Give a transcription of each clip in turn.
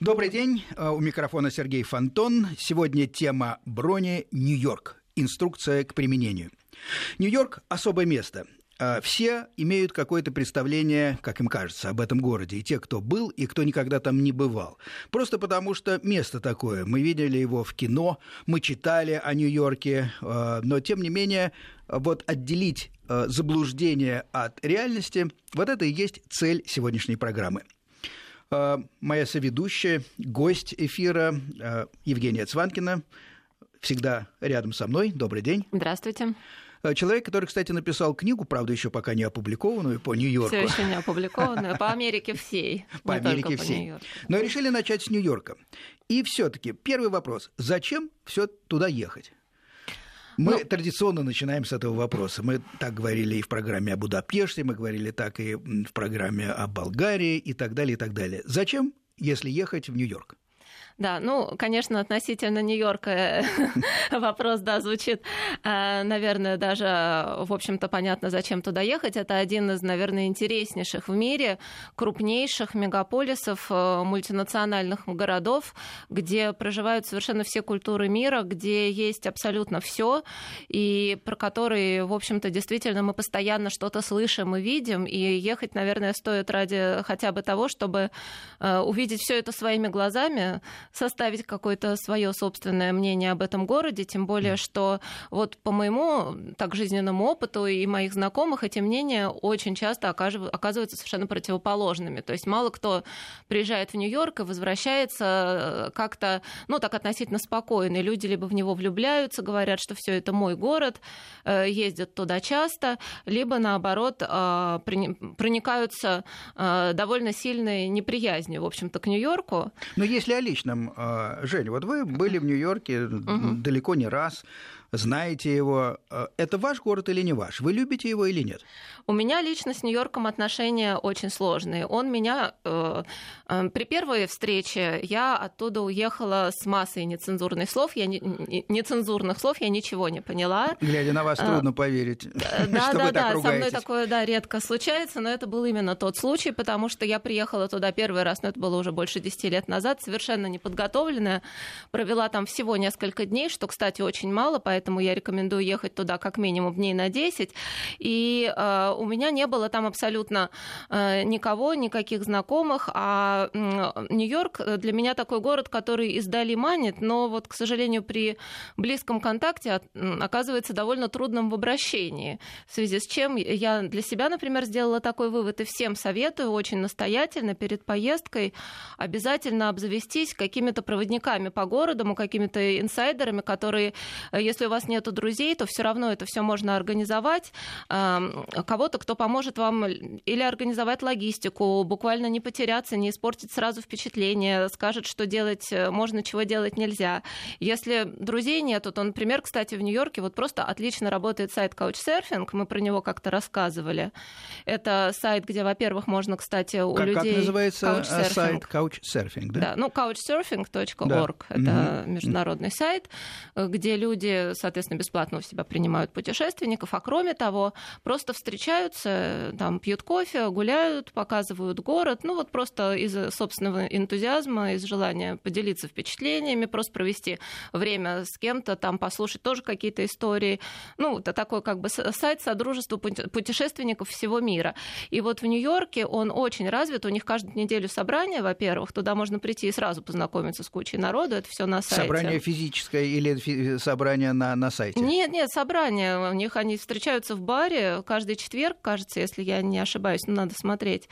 Добрый день. У микрофона Сергей Фонтон. Сегодня тема брони Нью-Йорк. Инструкция к применению. Нью-Йорк – особое место. Все имеют какое-то представление, как им кажется, об этом городе. И те, кто был, и кто никогда там не бывал. Просто потому, что место такое. Мы видели его в кино, мы читали о Нью-Йорке. Но, тем не менее, вот отделить заблуждение от реальности, вот это и есть цель сегодняшней программы – моя соведущая, гость эфира а, Евгения Цванкина, всегда рядом со мной. Добрый день. Здравствуйте. А, человек, который, кстати, написал книгу, правда, еще пока не опубликованную по Нью-Йорку. Все еще не опубликованную, по Америке всей. По Америке всей. Но решили начать с Нью-Йорка. И все-таки первый вопрос: зачем все туда ехать? Мы ну, традиционно начинаем с этого вопроса. Мы так говорили и в программе о Будапеште, мы говорили так и в программе о Болгарии и так далее, и так далее. Зачем, если ехать в Нью-Йорк? Да, ну, конечно, относительно Нью-Йорка вопрос, да, звучит, э, наверное, даже, в общем-то, понятно, зачем туда ехать. Это один из, наверное, интереснейших в мире, крупнейших мегаполисов, э, мультинациональных городов, где проживают совершенно все культуры мира, где есть абсолютно все, и про которые, в общем-то, действительно мы постоянно что-то слышим и видим, и ехать, наверное, стоит ради хотя бы того, чтобы э, увидеть все это своими глазами, составить какое-то свое собственное мнение об этом городе, тем более, что вот по моему так жизненному опыту и моих знакомых эти мнения очень часто оказываются совершенно противоположными. То есть мало кто приезжает в Нью-Йорк и возвращается э, как-то, ну, так относительно спокойно. И люди либо в него влюбляются, говорят, что все это мой город, э, ездят туда часто, либо наоборот э, проникаются довольно сильной неприязнью, в общем-то, к Нью-Йорку. Но если о личном этом. А, Жень, вот вы были в Нью-Йорке угу. далеко не раз знаете его. Э, это ваш город или не ваш? Вы любите его или нет? У меня лично с Нью-Йорком отношения очень сложные. Он меня... Э, э, при первой встрече я оттуда уехала с массой нецензурных слов. Я не, нецензурных слов я ничего не поняла. Глядя на вас, трудно поверить, да, что да, да, ругаетесь. Со мной такое, да, редко случается, но это был именно тот случай, потому что я приехала туда первый раз, но это было уже больше 10 лет назад, совершенно неподготовленная. Провела там всего несколько дней, что, кстати, очень мало, поэтому я рекомендую ехать туда как минимум дней на 10. И э, у меня не было там абсолютно э, никого, никаких знакомых, а э, Нью-Йорк для меня такой город, который издали манит, но вот, к сожалению, при близком контакте оказывается довольно трудным в обращении, в связи с чем я для себя, например, сделала такой вывод и всем советую очень настоятельно перед поездкой обязательно обзавестись какими-то проводниками по городу, какими-то инсайдерами, которые, э, если у вас нет друзей, то все равно это все можно организовать. Кого-то, кто поможет вам или организовать логистику, буквально не потеряться, не испортить сразу впечатление, скажет, что делать э, можно, чего делать нельзя. Если друзей нету, то, например, кстати, в Нью-Йорке вот просто отлично работает сайт Couchsurfing, мы про него как-то рассказывали. Это сайт, где, во-первых, можно, кстати, у как, людей... Как называется э, Couchsurfing. сайт Couchsurfing, да? Да, ну, couchsurfing.org да. это угу. международный сайт, э, где люди, соответственно, бесплатно у себя принимают путешественников, а кроме того, просто встречаются, там, пьют кофе, гуляют, показывают город, ну вот просто из собственного энтузиазма, из желания поделиться впечатлениями, просто провести время с кем-то, там, послушать тоже какие-то истории. Ну, это такой как бы сайт Содружества путешественников всего мира. И вот в Нью-Йорке он очень развит, у них каждую неделю собрание, во-первых, туда можно прийти и сразу познакомиться с кучей народу, это все на сайте. Собрание физическое или собрание на на, сайте? Нет, нет, собрание. У них они встречаются в баре каждый четверг, кажется, если я не ошибаюсь, но надо смотреть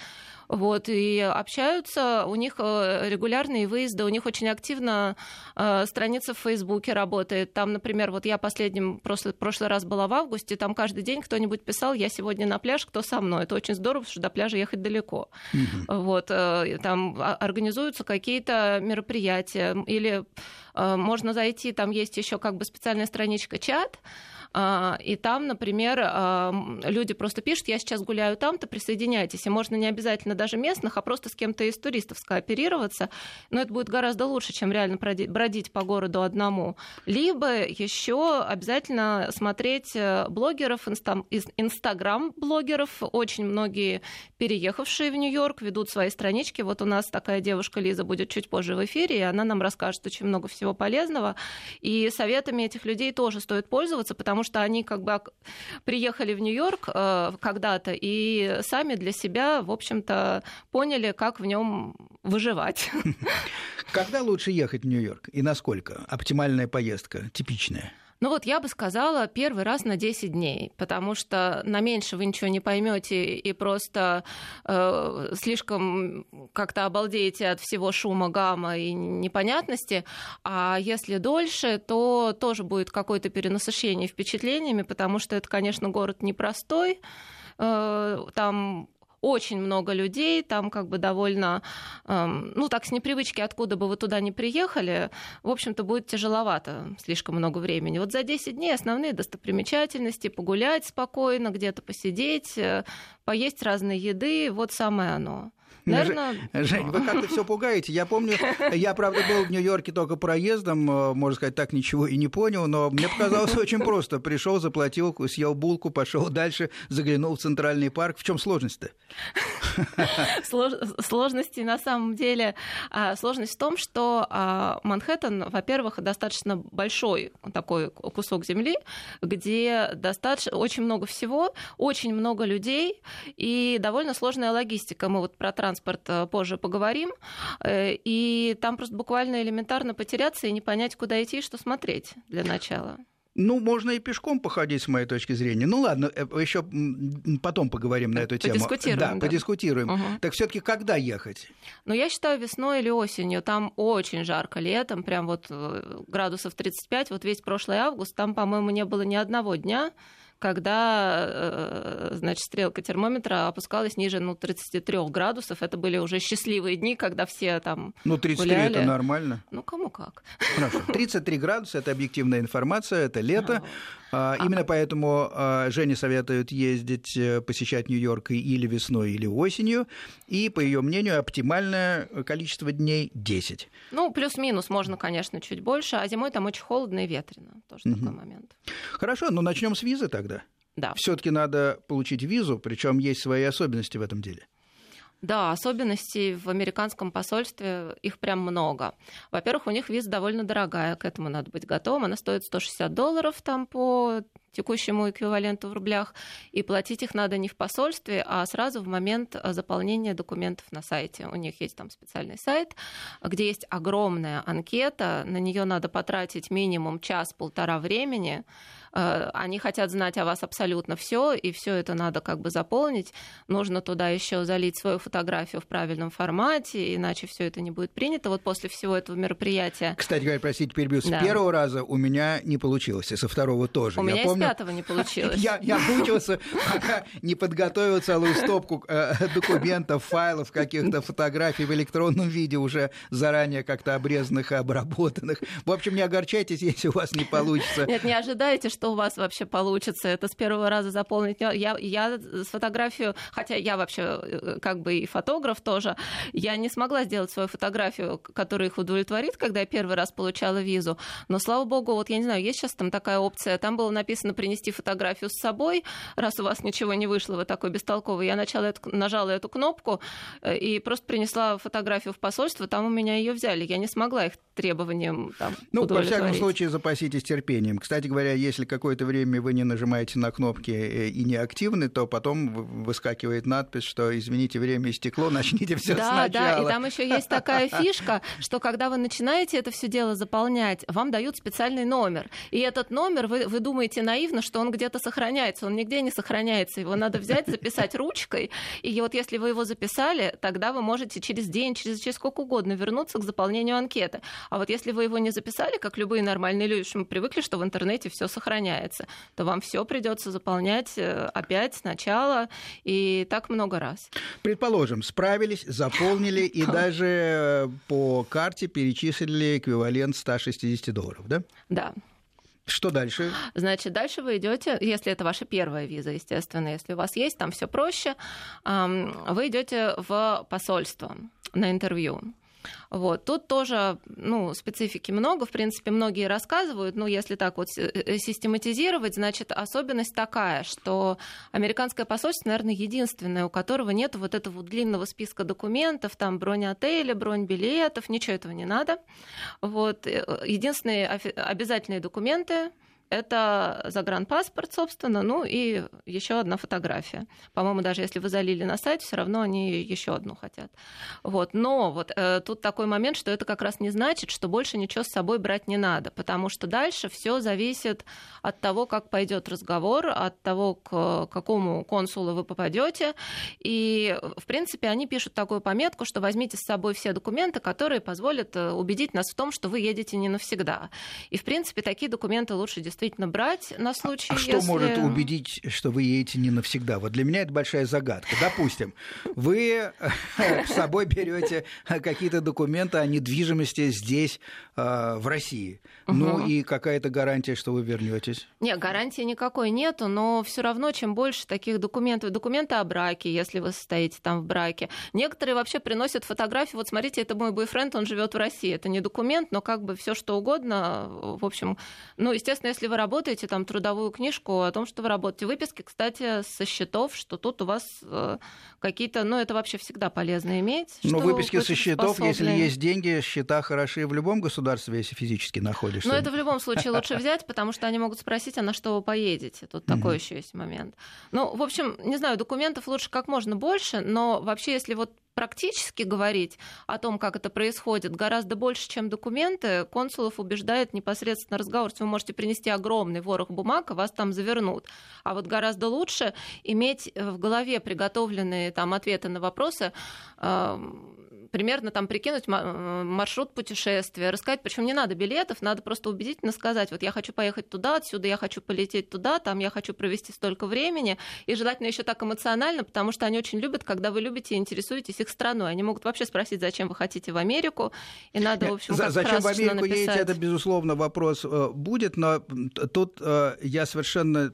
вот, и общаются, у них э, регулярные выезды, у них очень активно э, страница в Фейсбуке работает. Там, например, вот я последним, прошлый, прошлый раз была в августе, там каждый день кто-нибудь писал, я сегодня на пляж, кто со мной. Это очень здорово, потому что до пляжа ехать далеко. Угу. Вот, э, там организуются какие-то мероприятия или можно зайти, там есть еще как бы специальная страничка чат, и там, например, а, люди просто пишут, я сейчас гуляю там-то, присоединяйтесь. И можно не обязательно даже местных, а просто с кем-то из туристов скооперироваться. Но это будет гораздо лучше, чем реально бродить по городу одному. Либо еще обязательно смотреть э, блогеров, инстаграм-блогеров. Очень многие переехавшие в Нью-Йорк ведут свои странички. Вот у нас такая девушка Лиза будет чуть позже в эфире, и она нам расскажет очень много всего полезного. И советами этих людей тоже стоит пользоваться, потому что они как бы приехали в Нью-Йорк э, когда-то и сами для себя, в общем-то, поняли, как в нем выживать. Когда лучше ехать в Нью-Йорк и насколько? Оптимальная поездка, типичная? Ну вот я бы сказала первый раз на 10 дней, потому что на меньше вы ничего не поймете и просто э, слишком как-то обалдеете от всего шума, гамма и непонятности. А если дольше, то тоже будет какое-то перенасыщение впечатлениями, потому что это, конечно, город непростой. Э, там очень много людей, там как бы довольно, эм, ну так с непривычки, откуда бы вы туда не приехали, в общем-то будет тяжеловато слишком много времени. Вот за 10 дней основные достопримечательности, погулять спокойно, где-то посидеть, э, поесть разной еды, вот самое оно. Наверное... Жень, вы как-то все пугаете. Я помню, я, правда, был в Нью-Йорке только проездом, э, можно сказать, так ничего и не понял, но мне показалось очень просто. Пришел, заплатил, съел булку, пошел дальше, заглянул в Центральный парк. В чем сложность-то? Сложности на самом деле... А, сложность в том, что а, Манхэттен, во-первых, достаточно большой такой кусок земли, где достаточно очень много всего, очень много людей и довольно сложная логистика. Мы вот про транспорт транспорт э, позже поговорим. Э, и там просто буквально элементарно потеряться и не понять, куда идти и что смотреть для начала. Ну, можно и пешком походить, с моей точки зрения. Ну ладно, э, еще потом поговорим на эту тему. Подискутируем. Да, да. подискутируем. Угу. Так все-таки когда ехать? Ну, я считаю, весной или осенью. Там очень жарко летом, прям вот градусов 35. Вот весь прошлый август, там, по-моему, не было ни одного дня, когда э, значит, стрелка термометра опускалась ниже ну, 33 градусов. Это были уже счастливые дни, когда все там Ну, 33 гуляли. это нормально. Ну, кому как. Хорошо. 33 градуса – это объективная информация, это лето. А, именно поэтому а, Женя советует ездить, э, посещать Нью-Йорк или весной, или осенью. И, по ее мнению, оптимальное количество дней – 10. Ну, плюс-минус можно, конечно, чуть больше. А зимой там очень холодно и ветрено. Тоже угу. такой момент. Хорошо, ну начнем с визы тогда. Да. Все-таки надо получить визу, причем есть свои особенности в этом деле. Да, особенностей в американском посольстве их прям много. Во-первых, у них виза довольно дорогая, к этому надо быть готовым. Она стоит 160 долларов там по текущему эквиваленту в рублях, и платить их надо не в посольстве, а сразу в момент заполнения документов на сайте. У них есть там специальный сайт, где есть огромная анкета, на нее надо потратить минимум час-полтора времени, Э, они хотят знать о вас абсолютно все, и все это надо как бы заполнить. Нужно туда еще залить свою фотографию в правильном формате, иначе все это не будет принято. Вот после всего этого мероприятия. Кстати говоря, простите, перебью. С да. первого раза у меня не получилось, и со второго тоже. У я меня помню... с пятого не получилось. Я, я мучился, пока не подготовил целую стопку э, документов, файлов, каких-то фотографий в электронном виде уже заранее как-то обрезанных и обработанных. В общем, не огорчайтесь, если у вас не получится. Нет, не ожидайте, что у вас вообще получится это с первого раза заполнить. Я, я с фотографию, хотя я вообще э, как бы и фотограф тоже, я не смогла сделать свою фотографию, которая их удовлетворит, когда я первый раз получала визу. Но, слава богу, вот я не знаю, есть сейчас там такая опция, там было написано принести фотографию с собой, раз у вас ничего не вышло, вы такой бестолковый. Я начала эту, нажала эту кнопку э, и просто принесла фотографию в посольство, там у меня ее взяли. Я не смогла их требованиям там, Ну, во всяком случае, запаситесь терпением. Кстати говоря, если какое-то время вы не нажимаете на кнопки э, и не активны, то потом выскакивает надпись, что извините, время истекло, начните все да, сначала. Да, и там еще есть такая фишка, что когда вы начинаете это все дело заполнять, вам дают специальный номер. И этот номер, вы, вы думаете наивно, что он где-то сохраняется. Он нигде не сохраняется. Его надо взять, записать ручкой. И вот если вы его записали, тогда вы можете через день, через, через сколько угодно вернуться к заполнению анкеты. А вот если вы его не записали, как любые нормальные люди, мы привыкли, что в интернете все сохраняется, то вам все придется заполнять э, опять сначала и так много раз. Предположим, справились, заполнили и даже э, по карте перечислили эквивалент 160 долларов, да? Да. Что дальше? Значит, дальше вы идете, если это ваша первая виза, естественно, если у вас есть, там все проще, вы идете в посольство на интервью. Вот. Тут тоже ну, специфики много, в принципе, многие рассказывают, но если так вот э, систематизировать, значит, особенность такая, что американское посольство, наверное, единственное, у которого нет вот этого длинного списка документов, там бронь отеля, бронь билетов, ничего этого не надо. Вот. Э, единственные обязательные документы это загранпаспорт, собственно, ну и еще одна фотография. По-моему, даже если вы залили на сайт, все равно они еще одну хотят. Вот. Но вот э, тут такой момент, что это как раз не значит, что больше ничего с собой брать не надо, потому что дальше все зависит от того, как пойдет разговор, от того, к какому консулу вы попадете. И, в принципе, они пишут такую пометку, что возьмите с собой все документы, которые позволят э, убедить нас в том, что вы едете не навсегда. И, в принципе, такие документы лучше действительно брать на случай, а если... что может убедить, что вы едете не навсегда? Вот для меня это большая загадка. Допустим, вы с собой берете какие-то документы о недвижимости здесь, э, в России. Ну и какая-то гарантия, что вы вернетесь? Нет, гарантии никакой нету, но все равно, чем больше таких документов, документы о браке, если вы состоите там в браке. Некоторые вообще приносят фотографии. Вот смотрите, это мой бойфренд, он живет в России. Это не документ, но как бы все что угодно. В общем, ну, естественно, если вы работаете, там трудовую книжку о том, что вы работаете. Выписки, кстати, со счетов, что тут у вас э, какие-то, ну, это вообще всегда полезно иметь. Но выписки со счетов, способны. если есть деньги, счета хороши в любом государстве, если физически находишься. Но это в любом случае лучше взять, потому что они могут спросить, а на что вы поедете. Тут такой еще есть момент. Ну, в общем, не знаю, документов лучше как можно больше, но вообще, если вот практически говорить о том, как это происходит, гораздо больше, чем документы. Консулов убеждает непосредственно разговор. Вы можете принести огромный ворох бумаг, а вас там завернут. А вот гораздо лучше иметь в голове приготовленные там ответы на вопросы, примерно там прикинуть э, маршрут путешествия, рассказать, причем не надо билетов, надо просто убедительно сказать, вот я хочу поехать туда, отсюда я хочу полететь туда, там я хочу провести столько времени, и желательно еще так эмоционально, потому что они очень любят, когда вы любите и интересуетесь их страной. Они могут вообще спросить, зачем вы хотите в Америку, и надо, в общем, как Зачем в Америку написать. едете, это, безусловно, вопрос э, будет, но тут э, я совершенно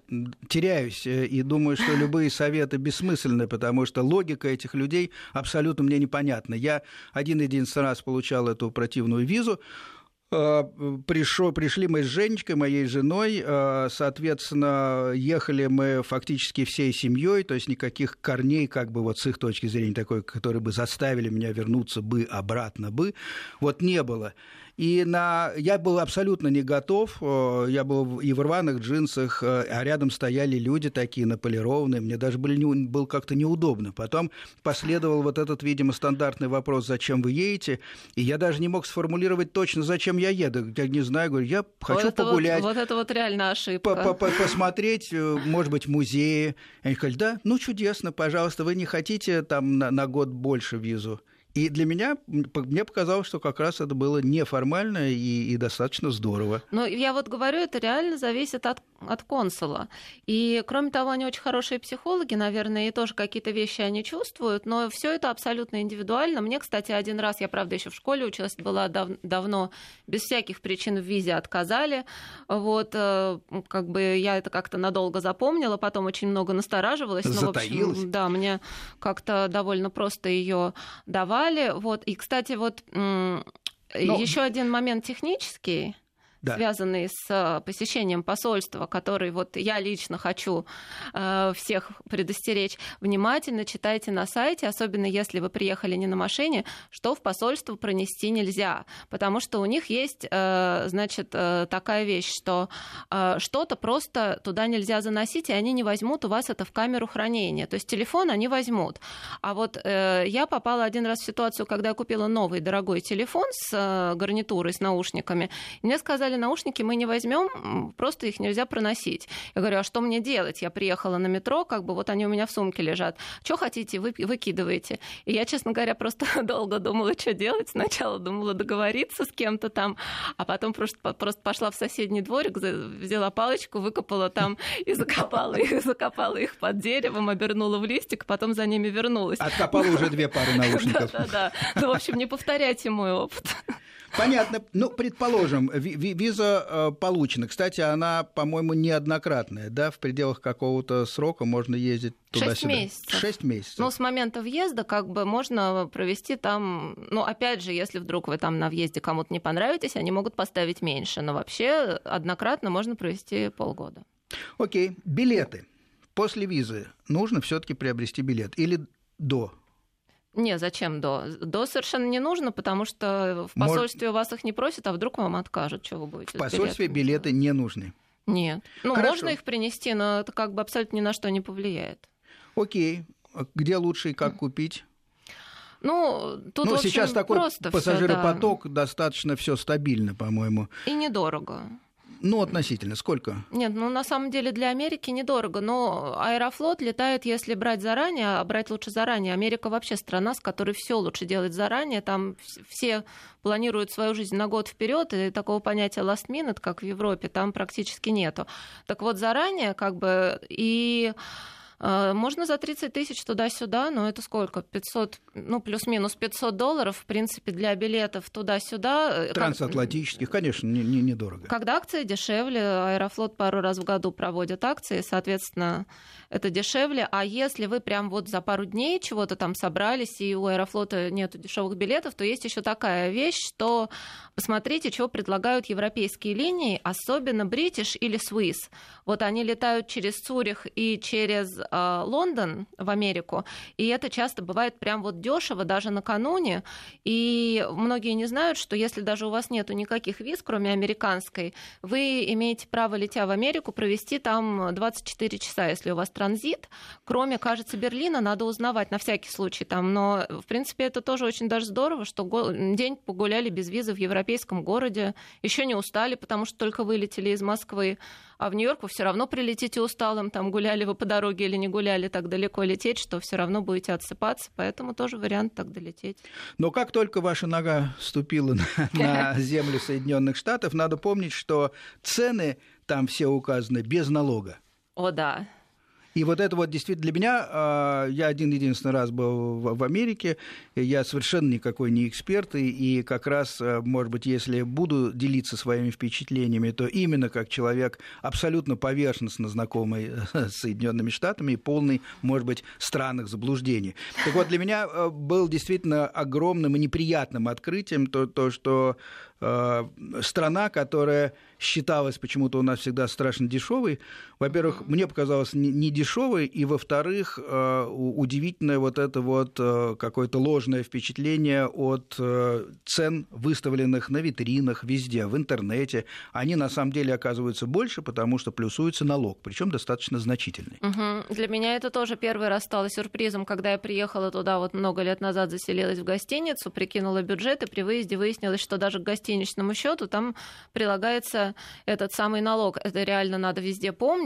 теряюсь и думаю, что любые советы бессмысленны, потому что логика этих людей абсолютно мне непонятна. Я один-единственный раз получал эту противную визу, э, Пришел, пришли мы с Женечкой, моей женой, э, соответственно, ехали мы фактически всей семьей, то есть никаких корней, как бы вот с их точки зрения такой, которые бы заставили меня вернуться бы обратно бы, вот не было. И на... я был абсолютно не готов. Э, я был и в рваных джинсах, э, а рядом стояли люди такие наполированные. Мне даже были не... было как-то неудобно. Потом последовал вот этот, видимо, стандартный вопрос, зачем вы едете. И я даже не мог сформулировать точно, зачем я еду. Я не знаю, говорю, я хочу вот погулять. Вот, вот это вот реально ошибка. Посмотреть, э, может быть, музеи. Они сказали, да, ну чудесно, пожалуйста, вы не хотите там на, на год больше визу? И для меня, мне показалось, что как раз это было неформально и, и достаточно здорово. Но я вот говорю, это реально зависит от, от консула. И, кроме того, они очень хорошие психологи, наверное, и тоже какие-то вещи они чувствуют, но все это абсолютно индивидуально. Мне, кстати, один раз, я, правда, еще в школе училась, была дав давно, без всяких причин в визе отказали. Вот, э, как бы я это как-то надолго запомнила, потом очень много настораживалась. Но, в общем, да, мне как-то довольно просто ее давали далее. Вот. И, кстати, вот Но... еще один момент технический да. связанный с э, посещением посольства, который вот я лично хочу э, всех предостеречь, внимательно читайте на сайте, особенно если вы приехали не на машине, что в посольство пронести нельзя, потому что у них есть, э, значит, такая вещь, что что-то просто туда нельзя заносить, и они не возьмут у вас это в камеру хранения. То есть телефон они возьмут. А вот я попала один раз в ситуацию, когда я купила новый дорогой телефон с гарнитурой, с наушниками, мне сказали, сказали, наушники мы не возьмем, просто их нельзя проносить. Я говорю, а что мне делать? Я приехала на метро, как бы вот они у меня в сумке лежат. Что хотите, вы выкидываете. И я, честно говоря, просто долго думала, что делать. Сначала думала договориться с кем-то там, а потом просто, просто пошла в соседний дворик, взяла палочку, выкопала там и закопала их, закопала их под деревом, обернула в листик, потом за ними вернулась. Откопала уже две пары наушников. Да-да-да. Ну, в общем, не повторяйте мой опыт. Понятно. Ну, предположим, виза э, получена. Кстати, она, по-моему, неоднократная, да? В пределах какого-то срока можно ездить туда-сюда. Шесть месяцев. Шесть месяцев. Ну, с момента въезда как бы можно провести там... Ну, опять же, если вдруг вы там на въезде кому-то не понравитесь, они могут поставить меньше. Но вообще однократно можно провести полгода. Окей. Билеты. После визы нужно все таки приобрести билет? Или до? Не, зачем до? До совершенно не нужно, потому что в посольстве Мож... вас их не просят, а вдруг вам откажут, что вы будете. В посольстве билеты не нужны. Нет. Ну, Хорошо. можно их принести, но это как бы абсолютно ни на что не повлияет. Окей. А где лучше и как купить? Ну, тут ну, сейчас такой просто пассажиропоток, всё, да. достаточно все стабильно, по-моему. И недорого. Ну, относительно. Сколько? Нет, ну, на самом деле для Америки недорого, но Аэрофлот летает, если брать заранее, а брать лучше заранее. Америка вообще страна, с которой все лучше делать заранее. Там все планируют свою жизнь на год вперед, и такого понятия last minute, как в Европе, там практически нету. Так вот, заранее как бы и можно за 30 тысяч туда-сюда, но это сколько? 500, ну, плюс-минус 500 долларов, в принципе, для билетов туда-сюда. Э, Трансатлантических, конечно, недорого. Не, не дорого. Когда акции дешевле, Аэрофлот пару раз в году проводит акции, соответственно, это дешевле. А если вы прям вот за пару дней чего-то там собрались, и у Аэрофлота нет дешевых билетов, то есть еще такая вещь, что посмотрите, что предлагают европейские линии, особенно British или Swiss. Вот они летают через Цюрих и через э, Лондон в Америку, и это часто бывает прям вот дешево, даже накануне. И многие не знают, что если даже у вас нету никаких виз, кроме американской, вы имеете право, летя в Америку, провести там 24 часа, если у вас транзит. Кроме, кажется, Берлина, надо узнавать на всякий случай там. Но, в принципе, это тоже очень даже здорово, что день погуляли без визы в европейском городе, еще не устали, потому что только вылетели из Москвы. А в Нью-Йорк вы все равно прилетите усталым, там гуляли вы по дороге или не гуляли так далеко лететь, что все равно будете отсыпаться, поэтому тоже вариант так долететь. Но как только ваша нога ступила на, на землю Соединенных Штатов, надо помнить, что цены там все указаны без налога. О, да. И вот это вот действительно для меня, а, я один единственный раз был в Америке, я совершенно никакой не эксперт, и как раз, а, может быть, если буду делиться своими впечатлениями, то именно как человек абсолютно поверхностно знакомый с Соединенными Штатами и полный, может быть, странных заблуждений. Так вот, для меня а, был действительно огромным и неприятным открытием то, то что страна, которая считалась почему-то у нас всегда страшно дешевой. Во-первых, мне показалось не дешевой, и во-вторых, э, удивительное вот это вот э, какое-то ложное впечатление от э, цен, выставленных на витринах, везде, в интернете. Они на самом деле оказываются больше, потому что плюсуется налог, причем достаточно значительный. Угу. Для меня это тоже первый раз стало сюрпризом, когда я приехала туда вот много лет назад, заселилась в гостиницу, прикинула бюджет, и при выезде выяснилось, что даже к гостиничному счету там прилагается этот самый налог. Это реально надо везде помнить.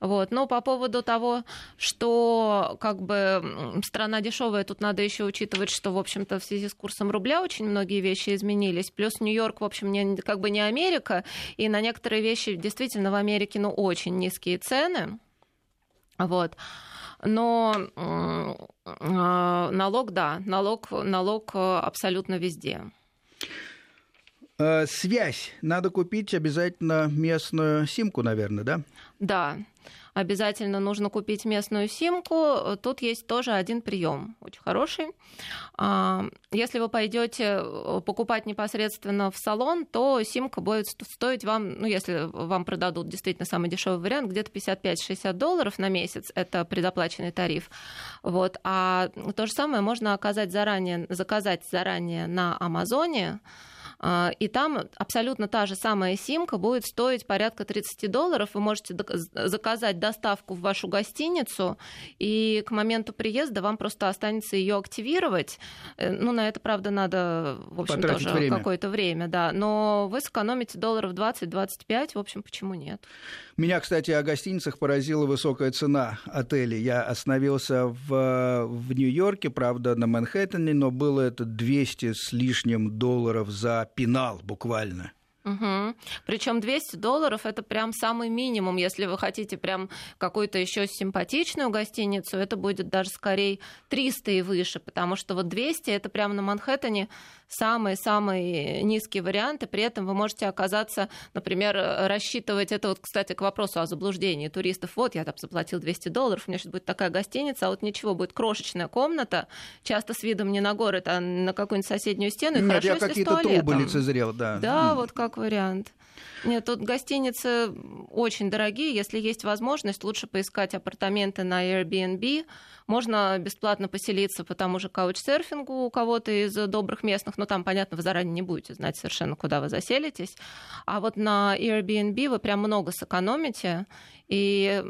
Вот. Но по поводу того, что как бы страна дешевая, тут надо еще учитывать, что, в общем-то, в связи с курсом рубля очень многие вещи изменились. Плюс Нью-Йорк, в общем, не, как бы не Америка, и на некоторые вещи действительно в Америке ну, очень низкие цены. Вот. Но э, налог, да, налог, налог абсолютно везде. Э, связь. Надо купить обязательно местную симку, наверное, да? Да. Обязательно нужно купить местную симку. Тут есть тоже один прием, очень хороший. А, если вы пойдете э, покупать непосредственно в салон, то симка будет стоить вам, ну, если вам продадут действительно самый дешевый вариант, где-то 55-60 долларов на месяц. Это предоплаченный тариф. Вот. А то же самое можно оказать заранее, заказать заранее на Амазоне. А, и там абсолютно та же самая симка будет стоить порядка 30 долларов. Вы можете заказать доставку в вашу гостиницу, и к моменту приезда вам просто останется ее активировать. Э, ну, на это, правда, надо, в общем, Потратить тоже какое-то время, да. Но вы сэкономите долларов 20-25, в общем, почему нет? Меня, кстати, о гостиницах поразила высокая цена отелей. Я остановился в, в Нью-Йорке, правда, на Манхэттене, но было это 200 с лишним долларов за пенал буквально. Угу. Причем 200 долларов это прям самый минимум. Если вы хотите прям какую-то еще симпатичную гостиницу, это будет даже скорее 300 и выше, потому что вот 200 это прямо на Манхэттене самый-самый низкий вариант, и при этом вы можете оказаться, например, рассчитывать, это вот, кстати, к вопросу о заблуждении туристов, вот я там заплатил 200 долларов, у меня сейчас будет такая гостиница, а вот ничего, будет крошечная комната, часто с видом не на город, а на какую-нибудь соседнюю стену, и Нет, хорошо, я какие-то трубы лицезрел, да. Да, вот как вариант. Нет, тут гостиницы очень дорогие. Если есть возможность, лучше поискать апартаменты на Airbnb. Можно бесплатно поселиться по тому же каучсерфингу у кого-то из добрых местных, но там, понятно, вы заранее не будете знать совершенно, куда вы заселитесь. А вот на Airbnb вы прям много сэкономите, и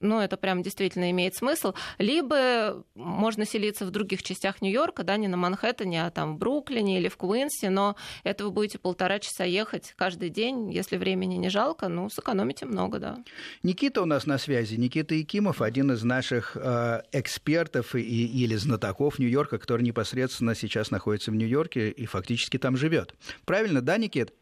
ну, это прям действительно имеет смысл. Либо можно селиться в других частях Нью-Йорка, да, не на Манхэттене, а там в Бруклине или в Куинсе, но это вы будете полтора часа ехать каждый день, если времени не жалко, ну, сэкономите много, да. Никита у нас на связи. Никита Якимов, один из наших э, экспертов и, или знатоков Нью-Йорка, который непосредственно сейчас находится в Нью-Йорке и фактически там живет. Правильно, да, Никит?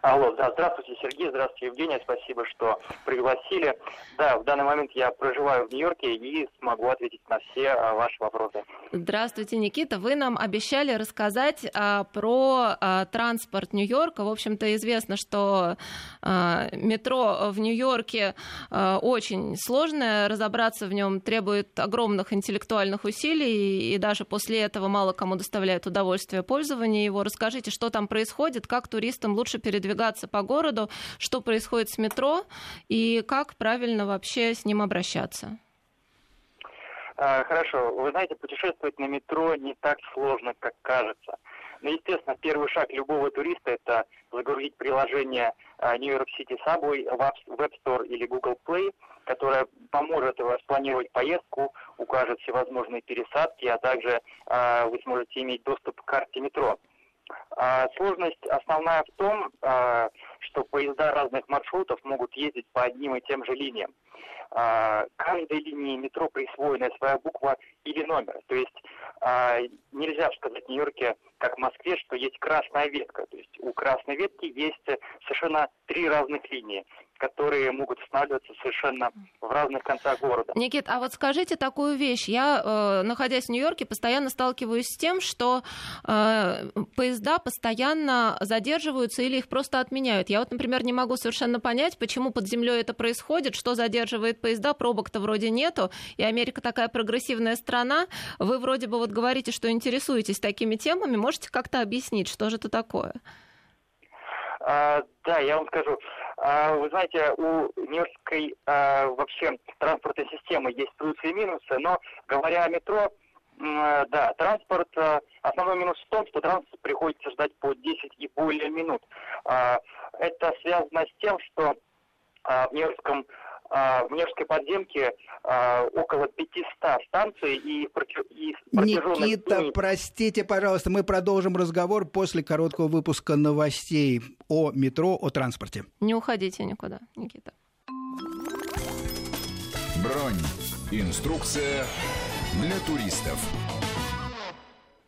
Алло, да, здравствуйте, Сергей, здравствуйте, Евгения, спасибо, что пригласили. Да, в данный момент я проживаю в Нью-Йорке и смогу ответить на все а, ваши вопросы. Здравствуйте, Никита. Вы нам обещали рассказать а, про а, транспорт Нью-Йорка. В общем-то, известно, что а, метро в Нью-Йорке а, очень сложное, разобраться в нем требует огромных интеллектуальных усилий, и даже после этого мало кому доставляет удовольствие пользования его. Расскажите, что там происходит, как туристам лучше передвигаться передвигаться по городу, что происходит с метро и как правильно вообще с ним обращаться? А, хорошо. Вы знаете, путешествовать на метро не так сложно, как кажется. Ну, естественно, первый шаг любого туриста – это загрузить приложение а, New York City Subway в Web Store или Google Play, которое поможет спланировать поездку, укажет всевозможные пересадки, а также а, вы сможете иметь доступ к карте метро. А, сложность основная в том, а, что поезда разных маршрутов могут ездить по одним и тем же линиям. А, каждой линии метро присвоена своя буква или номер. То есть нельзя сказать в Нью-Йорке, как в Москве, что есть красная ветка. То есть у красной ветки есть совершенно три разных линии которые могут останавливаться совершенно в разных концах города. Никит, а вот скажите такую вещь. Я, э, находясь в Нью-Йорке, постоянно сталкиваюсь с тем, что э, поезда постоянно задерживаются или их просто отменяют. Я вот, например, не могу совершенно понять, почему под землей это происходит, что задерживает поезда, пробок-то вроде нету, и Америка такая прогрессивная страна. Вы вроде бы вот говорите, что интересуетесь такими темами. Можете как-то объяснить, что же это такое? А, да, я вам скажу. А, вы знаете, у Нью-Йоркской а, вообще транспортной системы есть плюсы и минусы, но говоря о метро, да, транспорт, основной минус в том, что транспорт приходится ждать по 10 и более минут. Это связано с тем, что в Нью-Йоркском а, в Невской подземке а, около 500 станций и, и Никита, простите, пожалуйста, мы продолжим разговор после короткого выпуска новостей о метро, о транспорте. Не уходите никуда, Никита. Бронь. Инструкция для туристов.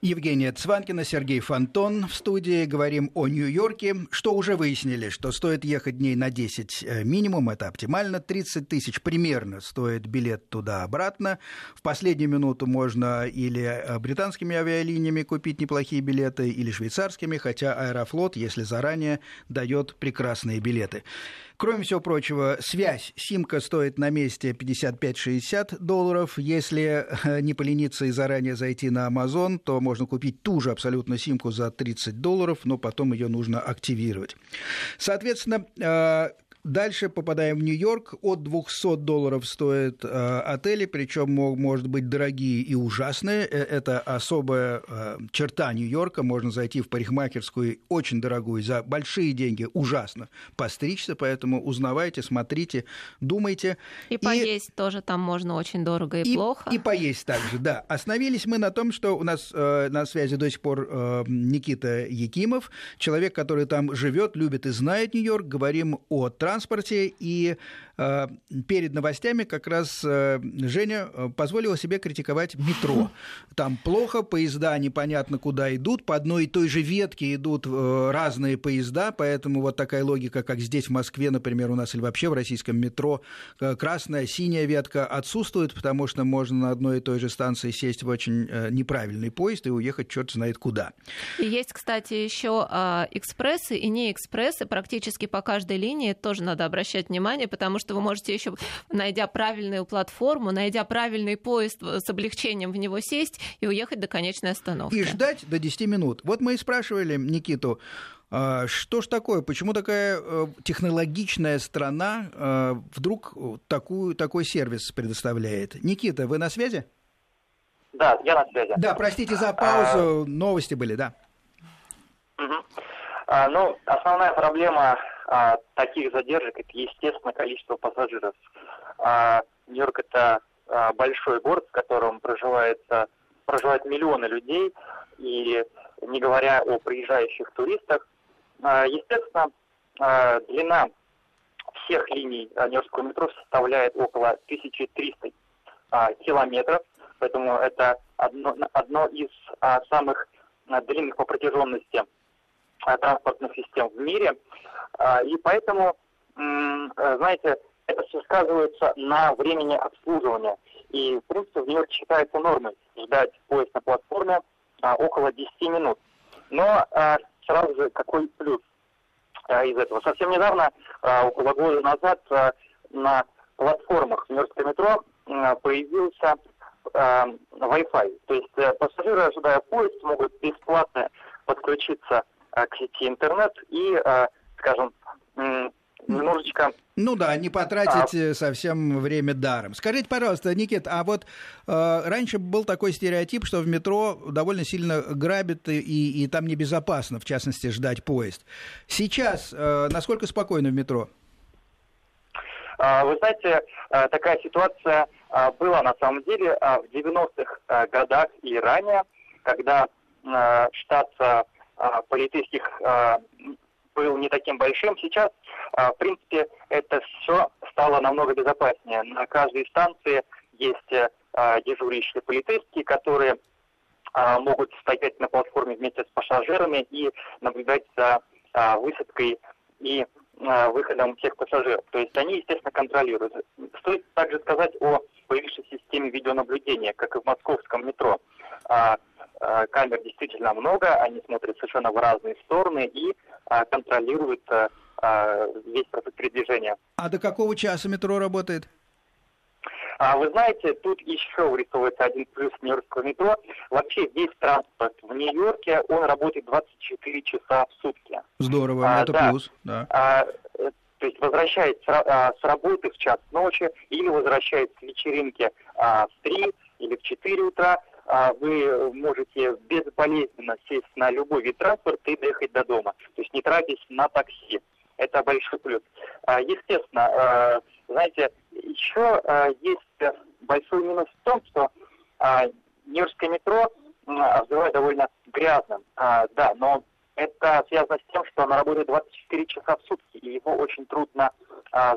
Евгения Цванкина, Сергей Фонтон в студии. Говорим о Нью-Йорке. Что уже выяснили, что стоит ехать дней на 10 э, минимум, это оптимально. 30 тысяч примерно стоит билет туда-обратно. В последнюю минуту можно или э, британскими авиалиниями купить неплохие билеты, или швейцарскими, хотя Аэрофлот, если заранее, дает прекрасные билеты. Кроме всего прочего, связь. Симка стоит на месте 55-60 долларов. Если э, не полениться и заранее зайти на Amazon, то можно купить ту же абсолютно симку за 30 долларов, но потом ее нужно активировать. Соответственно, э, Дальше попадаем в Нью-Йорк. От 200 долларов стоят э, отели, причем может быть дорогие и ужасные. Э, это особая э, черта Нью-Йорка. Можно зайти в парикмахерскую очень дорогую за большие деньги, ужасно постричься. Поэтому узнавайте, смотрите, думайте. И, и поесть тоже там можно очень дорого и, и плохо. И поесть также, да. Остановились мы на том, что у нас э, на связи до сих пор э, Никита Якимов, человек, который там живет, любит и знает Нью-Йорк. Говорим о транспорте транспорте, и э, перед новостями как раз э, Женя позволила себе критиковать метро. Там плохо, поезда непонятно куда идут, по одной и той же ветке идут разные поезда, поэтому вот такая логика, как здесь в Москве, например, у нас или вообще в российском метро, красная, синяя ветка отсутствует, потому что можно на одной и той же станции сесть в очень неправильный поезд и уехать черт знает куда. И есть, кстати, еще а, экспрессы и не экспрессы практически по каждой линии. тоже надо обращать внимание, потому что вы можете еще, найдя правильную платформу, найдя правильный поезд с облегчением в него сесть и уехать до конечной остановки. И ждать до 10 минут. Вот мы и спрашивали Никиту, а, что ж такое? Почему такая э, технологичная страна э, вдруг такую, такой сервис предоставляет? Никита, вы на связи? Да, я на связи. Да, простите за паузу, а... новости были, да. Угу. А, ну, основная проблема а, таких задержек это, естественно, количество пассажиров. А, Нью-Йорк это а, большой город, в котором проживает, проживают миллионы людей, и не говоря о приезжающих туристах, а, естественно, а, длина всех линий Нью-Йоркского метро составляет около 1300 а, километров. Поэтому это одно, одно из а, самых а, длинных по протяженности а, транспортных систем в мире. А, и поэтому, м, знаете, это все сказывается на времени обслуживания. И, в принципе, в Нью-Йорке считается нормой ждать поезд на платформе а, около 10 минут. Но а, сразу же какой плюс из этого? Совсем недавно, около года назад, на платформах Нью-Йоркского метро появился э, Wi-Fi. То есть э, пассажиры, ожидая поезд, могут бесплатно подключиться э, к сети интернет и, э, скажем, э, немножечко... Ну да, не потратить а... совсем время даром. Скажите, пожалуйста, Никит, а вот э, раньше был такой стереотип, что в метро довольно сильно грабят и, и там небезопасно, в частности, ждать поезд. Сейчас э, насколько спокойно в метро? А, вы знаете, э, такая ситуация а, была на самом деле а, в 90-х годах и ранее, когда штат полицейских был не таким большим. Сейчас, в принципе, это все стало намного безопаснее. На каждой станции есть дежурящие полицейские, которые могут стоять на платформе вместе с пассажирами и наблюдать за высадкой и выходом всех пассажиров. То есть они, естественно, контролируют. Стоит также сказать о появившейся системе видеонаблюдения, как и в московском метро. А, а, камер действительно много, они смотрят совершенно в разные стороны и а, контролируют а весь процесс передвижения. А до какого часа метро работает? А вы знаете, тут еще вырисовывается один плюс Нью-Йоркского метро. Вообще весь транспорт в Нью-Йорке, он работает 24 часа в сутки. Здорово, а, это да. плюс, да. А, э, то есть возвращается а, с работы в час ночи или возвращается с вечеринки а, в 3 или в 4 утра, вы можете безболезненно сесть на любой вид транспорта и доехать до дома. То есть не тратить на такси. Это большой плюс. А, естественно, а, знаете, еще есть большой минус в том, что Нью-Йоркское метро обзывают довольно грязным. Да, но это связано с тем, что оно работает 24 часа в сутки, и его очень трудно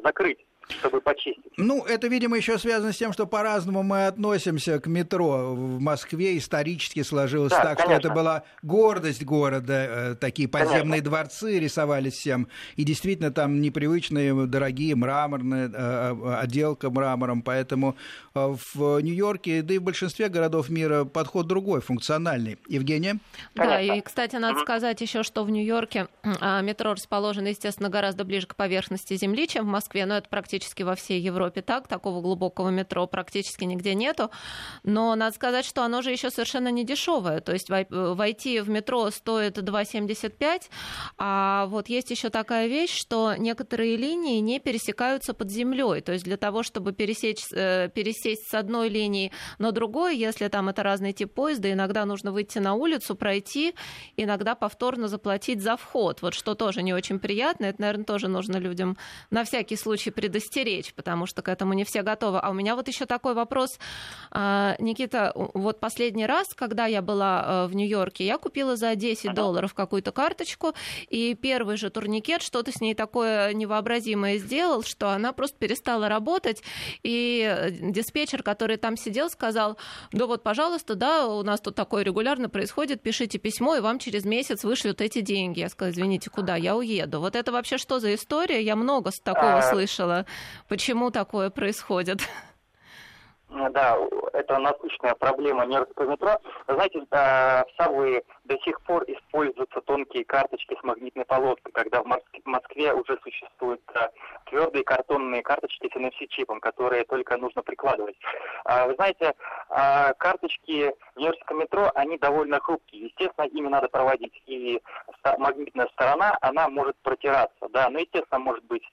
закрыть чтобы почистить. Ну, это, видимо, еще связано с тем, что по-разному мы относимся к метро. В Москве исторически сложилось да, так, конечно. что это была гордость города. Э, такие подземные конечно. дворцы рисовались всем. И действительно там непривычные, дорогие мраморные, э, э, отделка мрамором. Поэтому в Нью-Йорке, да и в большинстве городов мира подход другой, функциональный. Евгения? Да, и, кстати, надо сказать еще, что в Нью-Йорке а, метро расположено, естественно, гораздо ближе к поверхности Земли, чем в Москве, но это практически практически во всей Европе так, такого глубокого метро практически нигде нету. Но надо сказать, что оно же еще совершенно не дешевое. То есть войти в метро стоит 2,75, а вот есть еще такая вещь, что некоторые линии не пересекаются под землей. То есть для того, чтобы пересечь, э, пересесть с одной линии на другой, если там это разный тип поезда, иногда нужно выйти на улицу, пройти, иногда повторно заплатить за вход. Вот что тоже не очень приятно. Это, наверное, тоже нужно людям на всякий случай предостеречь предостеречь, потому что к этому не все готовы. А у меня вот еще такой вопрос, а, Никита, вот последний раз, когда я была в Нью-Йорке, я купила за 10 долларов какую-то карточку, и первый же турникет что-то с ней такое невообразимое сделал, что она просто перестала работать, и диспетчер, который там сидел, сказал, да вот, пожалуйста, да, у нас тут такое регулярно происходит, пишите письмо, и вам через месяц вышлют эти деньги. Я сказала, извините, куда? Я уеду. Вот это вообще что за история? Я много такого а... слышала. Почему такое происходит? Да, это насущная проблема нью-йоркского метро. Знаете, э, в Сабвее до сих пор используются тонкие карточки с магнитной полоской, когда в Москве уже существуют э, твердые картонные карточки с NFC-чипом, которые только нужно прикладывать. А, вы знаете, э, карточки в нью-йоркском метро, они довольно хрупкие. Естественно, ими надо проводить. И магнитная сторона, она может протираться. Да, но, естественно, может быть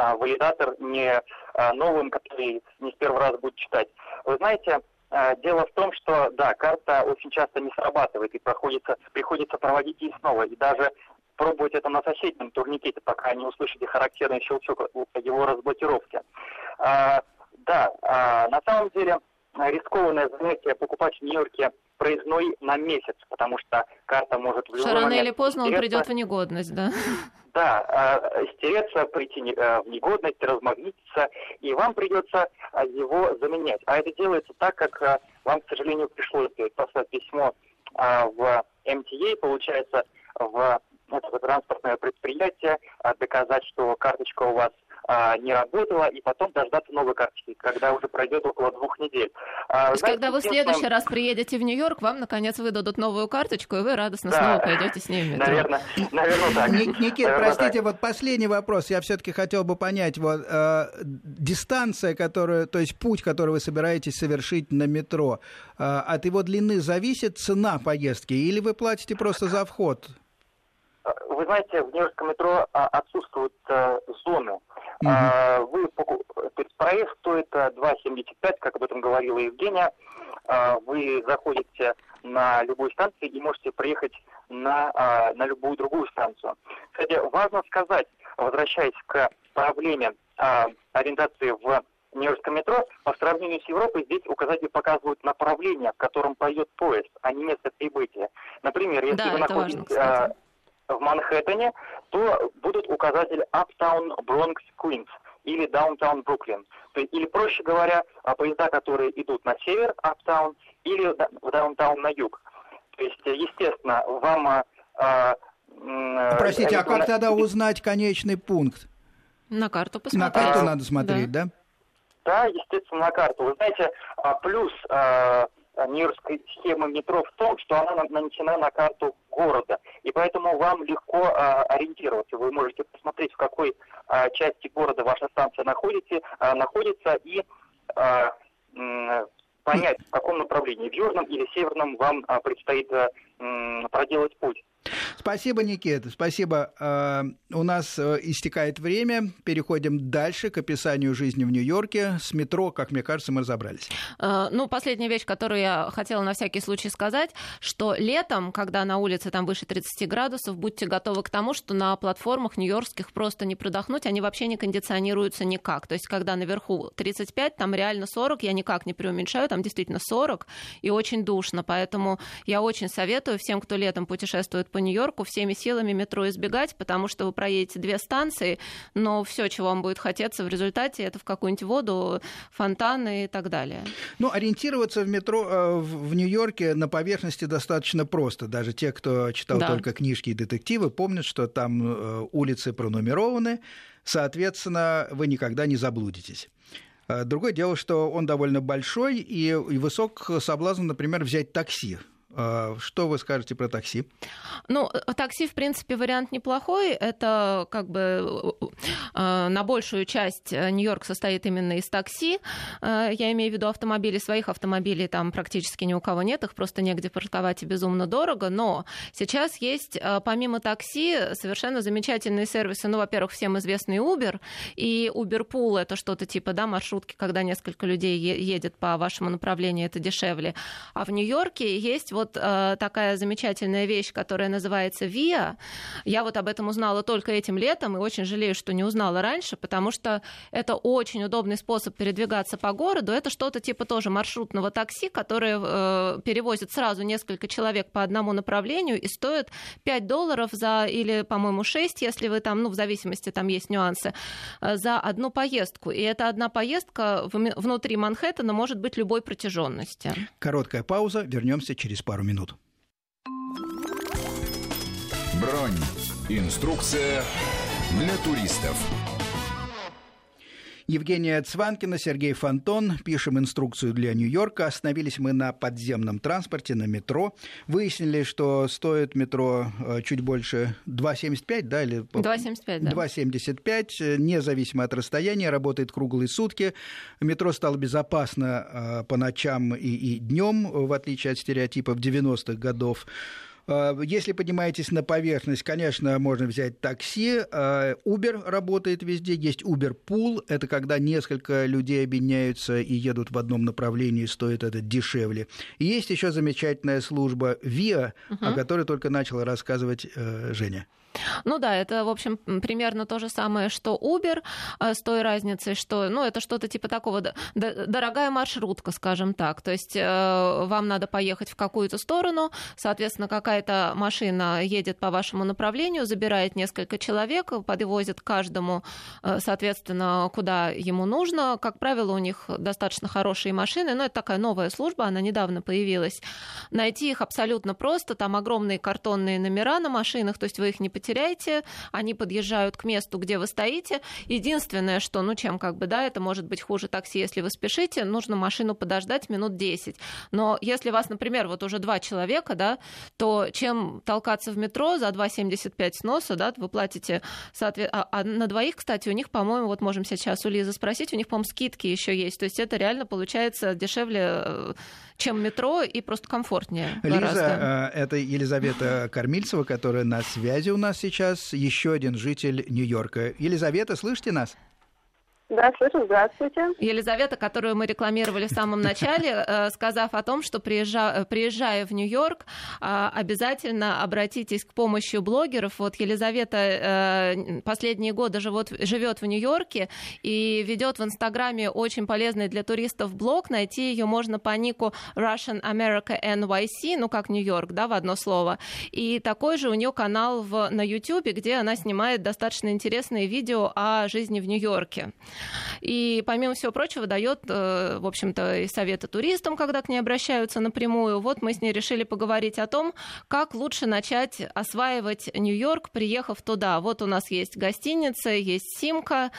а, валидатор не а, новым, который не с первого раза будет читать. Вы знаете, а, дело в том, что, да, карта очень часто не срабатывает, и проходится, приходится проводить ее снова, и даже пробовать это на соседнем турникете, пока не услышите характерный щелчок его разблокировки. Да, на самом деле рискованное занятие покупать в Нью-Йорке проездной на месяц, потому что карта может в любой Рано или поздно он придет в негодность, да? Да, а, стереться, прийти э, в негодность, размагнититься, и вам придется а, его заменять. А это делается так, как а, вам, к сожалению, пришлось послать письмо в МТА, получается, в это транспортное предприятие, доказать, что карточка у вас а, не работала, и потом дождаться новой карточки, когда уже пройдет около двух недель. А, То есть, знаете, когда вы в следующий раз приедете в Нью-Йорк, вам наконец выдадут новую карточку, и вы радостно да, снова пойдете с ней в метро. Наверное, наверное так. Никит, наверное, простите, так. вот последний вопрос. Я все-таки хотел бы понять, вот э, дистанция, которую, то есть путь, который вы собираетесь совершить на метро, э, от его длины зависит цена поездки, или вы платите просто за вход? Вы знаете, в Нью-Йоркском метро а, отсутствуют а, зоны. А, вы, то есть проезд стоит 2,75, как об этом говорила Евгения. А, вы заходите на любую станцию и можете приехать на, а, на любую другую станцию. Кстати, важно сказать, возвращаясь к проблеме а, ориентации в Нью-Йоркском метро, по сравнению с Европой, здесь указатели показывают направление, в котором поет поезд, а не место прибытия. Например, если да, вы находитесь... Важно, в Манхэттене, то будут указатели Uptown Bronx Queens или Downtown Brooklyn. То есть, или, проще говоря, а, поезда, которые идут на север, Uptown, или в Downtown на юг. То есть, естественно, вам... А, а, Простите, а как тогда узнать конечный пункт? На карту посмотреть. На карту надо смотреть, да? Да, естественно, на карту. Вы знаете, плюс Нью-Йоркской схемы метро в том, что она нанесена на карту города, и поэтому вам легко а, ориентироваться. Вы можете посмотреть, в какой а, части города ваша станция находите, а, находится, и а, понять, в каком направлении, в южном или северном вам а, предстоит а, проделать путь. Спасибо, Никита, спасибо. А, у нас э, истекает время. Переходим дальше к описанию жизни в Нью-Йорке. С метро, как мне кажется, мы разобрались. А, ну, последняя вещь, которую я хотела на всякий случай сказать, что летом, когда на улице там выше 30 градусов, будьте готовы к тому, что на платформах нью-йоркских просто не продохнуть, они вообще не кондиционируются никак. То есть, когда наверху 35, там реально 40, я никак не преуменьшаю, там действительно 40, и очень душно. Поэтому я очень советую всем, кто летом путешествует по Нью-Йорку всеми силами метро избегать, потому что вы проедете две станции, но все, чего вам будет хотеться в результате, это в какую-нибудь воду, фонтаны и так далее. Ну, ориентироваться в метро э, в Нью-Йорке на поверхности достаточно просто. Даже те, кто читал да. только книжки и детективы, помнят, что там э, улицы пронумерованы, соответственно, вы никогда не заблудитесь. Э, другое дело, что он довольно большой, и высок соблазн, например, взять такси что вы скажете про такси? Ну, такси, в принципе, вариант неплохой. Это как бы а, на большую часть Нью-Йорк состоит именно из такси. Я имею в виду автомобили. Своих автомобилей там практически ни у кого нет. Их просто негде парковать и безумно дорого. Но сейчас есть, помимо такси, совершенно замечательные сервисы. Ну, во-первых, всем известный Uber. И Uber Pool — это что-то типа да, маршрутки, когда несколько людей едет по вашему направлению, это дешевле. А в Нью-Йорке есть вот э, такая замечательная вещь, которая называется ВИА. Я вот об этом узнала только этим летом и очень жалею, что не узнала раньше, потому что это очень удобный способ передвигаться по городу. Это что-то типа тоже маршрутного такси, которое э, перевозит сразу несколько человек по одному направлению и стоит 5 долларов за, или, по-моему, 6, если вы там, ну, в зависимости, там есть нюансы, э, за одну поездку. И эта одна поездка внутри Манхэттена может быть любой протяженности. Короткая пауза, вернемся через пару минут. Бронь. Инструкция для туристов. Евгения Цванкина, Сергей Фонтон. Пишем инструкцию для Нью-Йорка. Остановились мы на подземном транспорте, на метро. Выяснили, что стоит метро э, чуть больше 2,75, да? Или... 2,75, да. 2,75, э, независимо от расстояния, работает круглые сутки. Метро стало безопасно э, по ночам и, и днем, в отличие от стереотипов 90-х годов. Э, если поднимаетесь на поверхность, конечно, можно взять такси. Э, Uber работает везде. Есть Uber Pool. Это когда несколько людей объединяются и едут в одном направлении, стоит это дешевле. И есть еще замечательная служба Via, угу. о которой только начала рассказывать э, Женя. Ну да, это, в общем, примерно то же самое, что Uber, э, с той разницей, что, ну, это что-то типа такого, дорогая маршрутка, скажем так. То есть э, вам надо поехать в какую-то сторону, соответственно, какая-то машина едет по вашему направлению, забирает несколько человек, подвозит каждому, э, соответственно, куда ему нужно. Как правило, у них достаточно хорошие машины, но это такая новая служба, она недавно появилась. Найти их абсолютно просто, там огромные картонные номера на машинах, то есть вы их не потеряете, они подъезжают к месту, где вы стоите. Единственное, что, ну, чем как бы, да, это может быть хуже такси, если вы спешите, нужно машину подождать минут 10. Но если вас, например, вот уже два человека, да, то чем толкаться в метро за 2,75 сноса, да, вы платите, соответственно, а, а на двоих, кстати, у них, по-моему, вот можем сейчас у Лизы спросить, у них, по-моему, скидки еще есть. То есть это реально получается дешевле э, чем метро и просто комфортнее. Лиза, гораздо. Э, это Елизавета Кормильцева, которая на связи у нас сейчас, еще один житель Нью-Йорка. Елизавета, слышите нас? Да, слышу, здравствуйте. Елизавета, которую мы рекламировали в самом начале, э, сказав о том, что приезжая, приезжая в Нью-Йорк, а, обязательно обратитесь к помощи блогеров. Вот Елизавета э, последние годы живет, живет в Нью-Йорке и ведет в Инстаграме очень полезный для туристов блог. Найти ее можно по нику Russian America NYC, ну как Нью-Йорк, да, в одно слово. И такой же у нее канал в, на YouTube, где она снимает достаточно интересные видео о жизни в Нью-Йорке. И, помимо всего прочего, дает, э, в общем-то, и советы туристам, когда к ней обращаются напрямую. Вот мы с ней решили поговорить о том, как лучше начать осваивать Нью-Йорк, приехав туда. Вот у нас есть гостиница, есть Симка,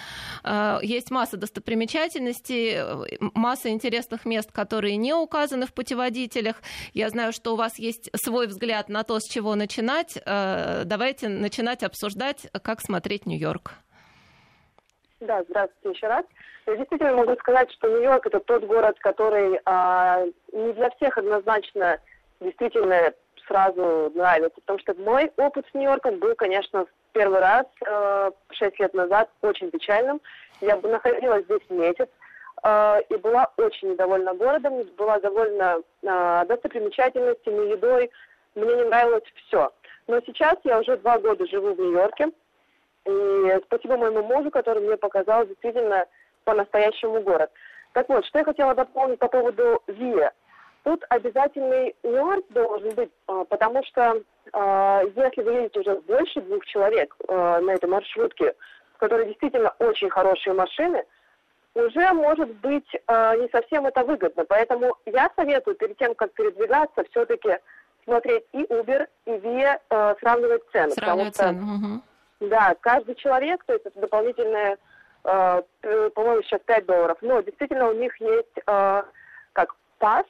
э, есть масса достопримечательностей, масса интересных мест, которые не указаны в путеводителях. Я знаю, что у вас есть свой взгляд на то, с чего начинать. Э, давайте начинать обсуждать, как смотреть Нью-Йорк. Да, здравствуйте еще раз. Я действительно могу сказать, что Нью-Йорк это тот город, который а, не для всех однозначно действительно сразу нравится, потому что мой опыт с Нью-Йорком был, конечно, в первый раз э, шесть лет назад очень печальным. Я находилась здесь месяц э, и была очень недовольна городом, была довольна э, достопримечательностями, едой. Мне не нравилось все. Но сейчас я уже два года живу в Нью-Йорке. И спасибо моему мужу, который мне показал действительно по-настоящему город. Так вот, что я хотела дополнить по поводу ВИА. Тут обязательный нюанс должен быть, а, потому что а, если вы едете уже больше двух человек а, на этой маршрутке, в которой действительно очень хорошие машины, уже может быть не совсем это выгодно. Поэтому я советую перед тем, как передвигаться, все-таки смотреть и Uber, и Via, сравнивать цены. Сравнивать потому цены. Угу. Да, каждый человек, то есть это дополнительное, э, по-моему, сейчас 5 долларов. Но действительно у них есть э, как пас,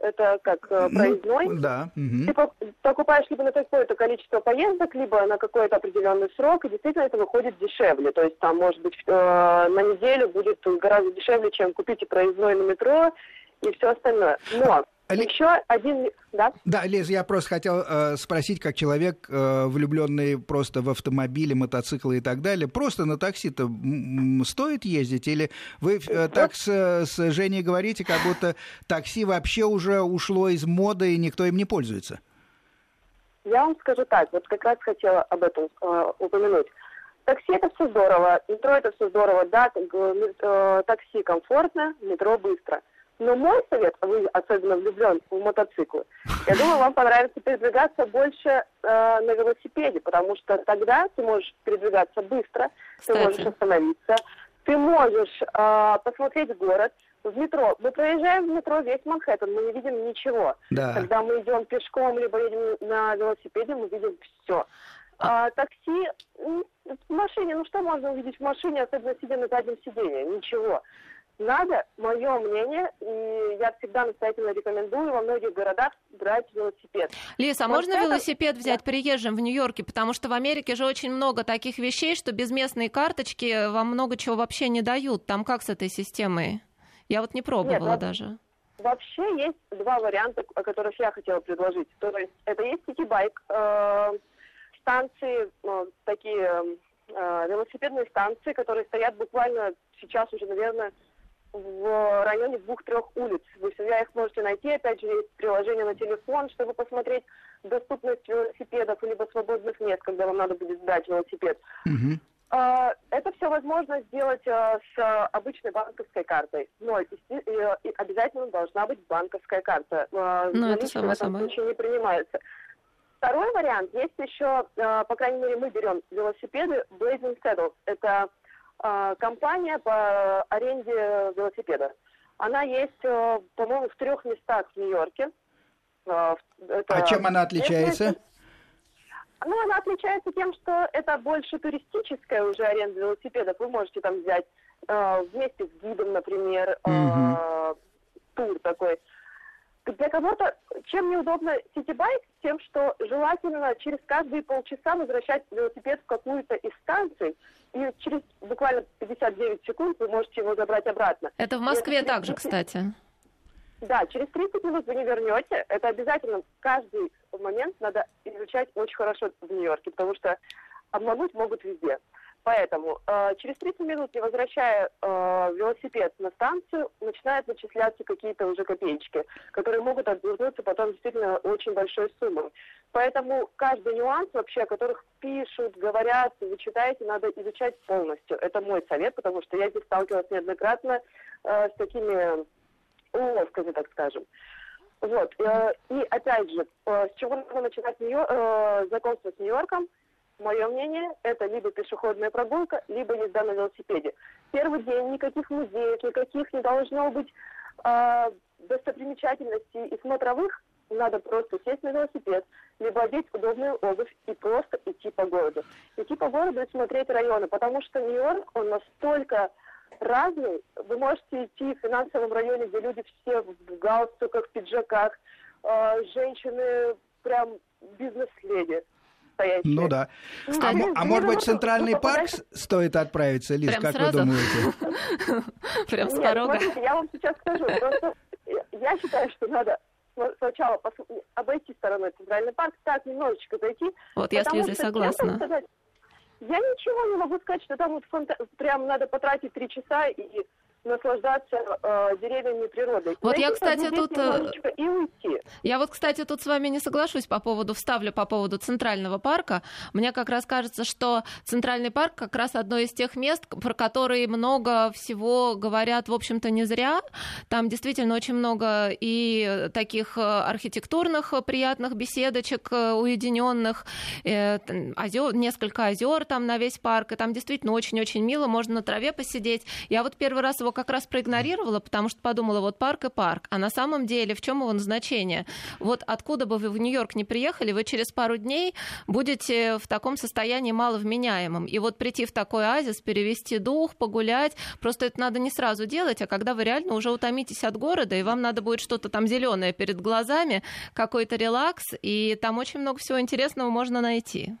это как э, ну, проездной. Ну, да. Угу. Ты покупаешь либо на какое-то количество поездок, либо на какой-то определенный срок, и действительно это выходит дешевле. То есть там, может быть, э, на неделю будет гораздо дешевле, чем купить и проездной на метро и все остальное. Но Еще один, да? Да, Лиз, я просто хотел э, спросить, как человек, э, влюбленный просто в автомобили, мотоциклы и так далее, просто на такси-то стоит ездить? Или вы э, так с, с Женей говорите, как будто такси вообще уже ушло из моды и никто им не пользуется? Я вам скажу так, вот как раз хотела об этом э, упомянуть. Такси это все здорово, метро это все здорово, да, э, такси комфортно, метро быстро – но мой совет, а вы особенно влюблен в мотоциклы, я думаю, вам понравится передвигаться больше э, на велосипеде, потому что тогда ты можешь передвигаться быстро, Кстати. ты можешь остановиться, ты можешь э, посмотреть город. В метро. Мы проезжаем в метро весь Манхэттен, мы не видим ничего. Да. Когда мы идем пешком, либо едем на велосипеде, мы видим все. А, такси в машине, ну что можно увидеть в машине, особенно сидя на заднем сиденье? Ничего. Надо, мое мнение, и я всегда настоятельно рекомендую во многих городах брать велосипед. Лиз, а вот можно это... велосипед взять да. приезжим в Нью-Йорке? Потому что в Америке же очень много таких вещей, что без местной карточки вам много чего вообще не дают. Там как с этой системой? Я вот не пробовала Нет, даже. Вообще есть два варианта, о которых я хотела предложить. То есть это есть сити-байк, э, станции, э, такие э, велосипедные станции, которые стоят буквально сейчас уже, наверное, в районе двух-трех улиц. Вы всегда их можете найти. Опять же, есть приложение на телефон, чтобы посмотреть доступность велосипедов либо свободных мест, когда вам надо будет сдать велосипед. Mm-hmm. Это все возможно сделать а, с обычной банковской картой. Но обязательно должна быть банковская карта. А, ну, это само в этом собой. случае не принимается. Второй вариант. Есть еще, по крайней мере, мы берем велосипеды Blazing Saddles. Это компания по аренде велосипеда. Она есть, э, по-моему, в трех местах в Нью-Йорке. А, это а чем она отличается? Ну, она отличается тем, что это больше туристическая уже аренда велосипедов. Вы можете там взять э, вместе с гидом, например, э, тур такой. Для кого-то чем неудобно ситибайк? Тем, что желательно через каждые полчаса возвращать велосипед в какую-то из станций, и через буквально 59 секунд вы можете его забрать обратно. Это в Москве также, кстати. Да, через 30 минут вы не вернете. Это обязательно каждый момент надо изучать очень хорошо в Нью-Йорке, потому что обмануть могут везде. Поэтому э, через 30 минут, не возвращая э, велосипед на станцию, начинают начисляться какие-то уже копеечки, которые могут обернуться потом действительно очень большой суммой. Поэтому каждый нюанс вообще, о которых пишут, говорят, вы читаете, надо изучать полностью. Это мой совет, потому что я здесь сталкивалась неоднократно э, с такими уловками, так скажем. Вот. Э, и опять же, э, с чего нужно начинать Нью- э, знакомство с Нью-Йорком? Мое мнение, это либо пешеходная прогулка, либо езда на велосипеде. Первый день никаких музеев, никаких не должно быть э, достопримечательностей и смотровых. Надо просто сесть на велосипед, либо одеть удобную обувь и просто идти по городу. Идти по городу и смотреть районы, потому что Нью-Йорк, он настолько разный. Вы можете идти в финансовом районе, где люди все в галстуках, в пиджаках, э, женщины прям бизнес-леди стоящие. Ну да. Кстати, а, а может быть, в Центральный ну, парк стоит отправиться, Лиз, Прям как сразу? вы думаете? Прям с порога. я вам сейчас скажу. Просто я считаю, что надо сначала обойти стороной Центральный парк, так немножечко зайти. Вот я с Лизой согласна. я ничего не могу сказать, что там вот фанта... прям надо потратить три часа и наслаждаться э, деревьями природой. Вот я, кстати, тут... Э, и уйти. Я вот, кстати, тут с вами не соглашусь по поводу, вставлю по поводу Центрального парка. Мне как раз кажется, что Центральный парк как раз одно из тех мест, про которые много всего говорят, в общем-то, не зря. Там действительно очень много и таких э, архитектурных приятных беседочек, э, уединенных, озер, несколько озер там на весь парк, и там действительно очень-очень мило, можно на траве посидеть. Я вот первый раз его как раз проигнорировала, потому что подумала, вот парк и парк. А на самом деле в чем его назначение? Вот откуда бы вы в Нью-Йорк не приехали, вы через пару дней будете в таком состоянии маловменяемом. И вот прийти в такой оазис, перевести дух, погулять, просто это надо не сразу делать, а когда вы реально уже утомитесь от города, и вам надо будет что-то там зеленое перед глазами, какой-то релакс, и там очень много всего интересного можно найти.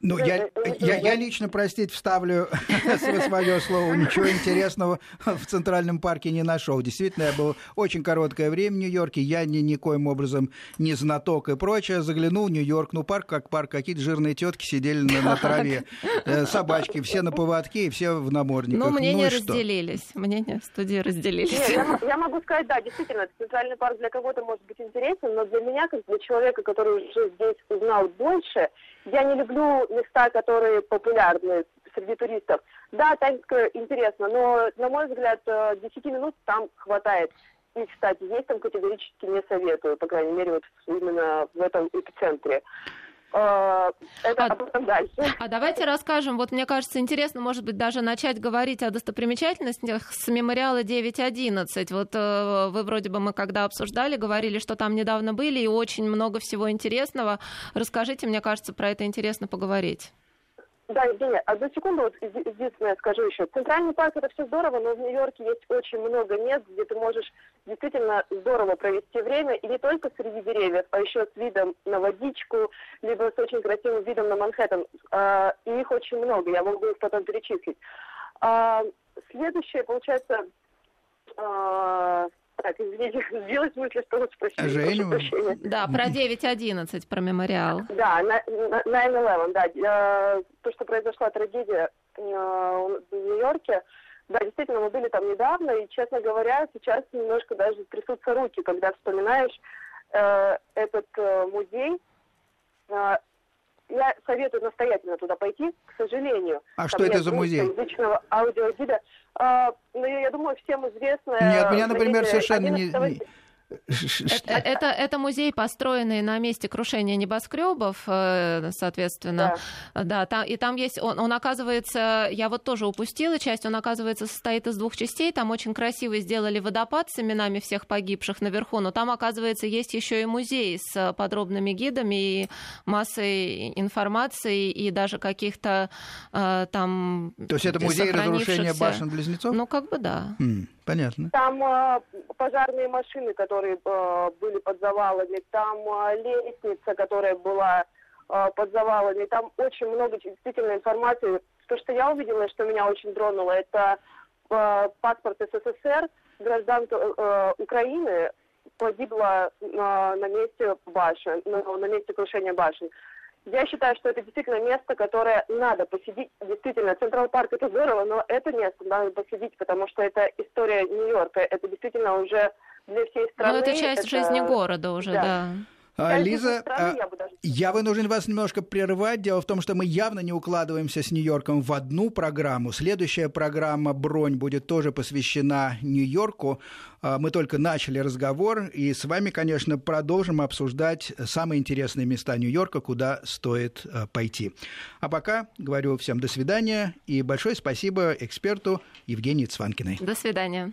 Ну, я, я, я лично, простите, вставлю свое слово. Ничего интересного в Центральном парке не нашел. Действительно, я был очень короткое время в Нью-Йорке. Я ни, никоим образом не знаток и прочее. Заглянул в Нью-Йорк. Ну, парк как парк. Какие-то жирные тетки сидели на, на траве. Э, собачки. Все на поводке и все в намордниках. Ну, мнения ну, разделились. Мнения студии разделились. Нет, я, я могу сказать, да, действительно, Центральный парк для кого-то может быть интересен, но для меня, как для человека, который уже здесь узнал больше, я не люблю места, которые популярны среди туристов. Да, так интересно, но, на мой взгляд, 10 э, минут там хватает. И, кстати, есть там категорически не советую, по крайней мере, вот именно в этом эпицентре. Э, это а, дальше. А давайте расскажем, вот мне кажется, интересно, может быть, даже начать говорить о достопримечательностях с мемориала 9.11. Вот э, вы вроде бы мы когда обсуждали, говорили, что там недавно были, и очень много всего интересного. Расскажите, мне кажется, про это интересно поговорить. Да, Евгения, одну секунду, вот единственное скажу еще. Центральный парк это все здорово, но в Нью-Йорке есть очень много мест, где ты можешь действительно здорово провести время, и не только среди деревьев, а еще с видом на водичку, либо с очень красивым видом на Манхэттен. А, и их очень много, я могу их потом перечислить. А, следующее, получается, а, так, извините, сбилась мысль, что вы спросили. Женю? Да, про 9.11, про мемориал. Да, 9-11, да. Э, то, что произошла трагедия э, в Нью-Йорке, да, действительно, мы были там недавно, и, честно говоря, сейчас немножко даже трясутся руки, когда вспоминаешь э, этот э, музей. Э, я советую настоятельно туда пойти, к сожалению. А что это за музей? Личного аудиогида. А, ну, я думаю, всем известно... Нет, меня, например, совершенно не... Это, это, это музей, построенный на месте крушения небоскребов, э, соответственно. Да. да там, и там есть, он, он оказывается, я вот тоже упустила часть, он оказывается состоит из двух частей. Там очень красиво сделали водопад с именами всех погибших наверху, но там, оказывается, есть еще и музей с подробными гидами и массой информации и даже каких-то э, там. То есть это музей разрушения башен близнецов? Ну, как бы да. Mm. Понятно. Там э, пожарные машины, которые э, были под завалами, там э, лестница, которая была э, под завалами, там очень много действительно информации. То, что я увидела, что меня очень тронуло, это э, паспорт СССР, гражданка э, Украины погибла э, на месте башен, на, на месте крушения башен. Я считаю, что это действительно место, которое надо посетить. Действительно, Централ Парк это здорово, но это место надо посетить, потому что это история Нью-Йорка. Это действительно уже для всей страны. Ну, это часть это... жизни города уже, да. да. А, Лиза, страны, я, даже... я вынужден вас немножко прервать. Дело в том, что мы явно не укладываемся с Нью-Йорком в одну программу. Следующая программа «Бронь» будет тоже посвящена Нью-Йорку. А, мы только начали разговор, и с вами, конечно, продолжим обсуждать самые интересные места Нью-Йорка, куда стоит а, пойти. А пока говорю всем до свидания и большое спасибо эксперту Евгении Цванкиной. До свидания.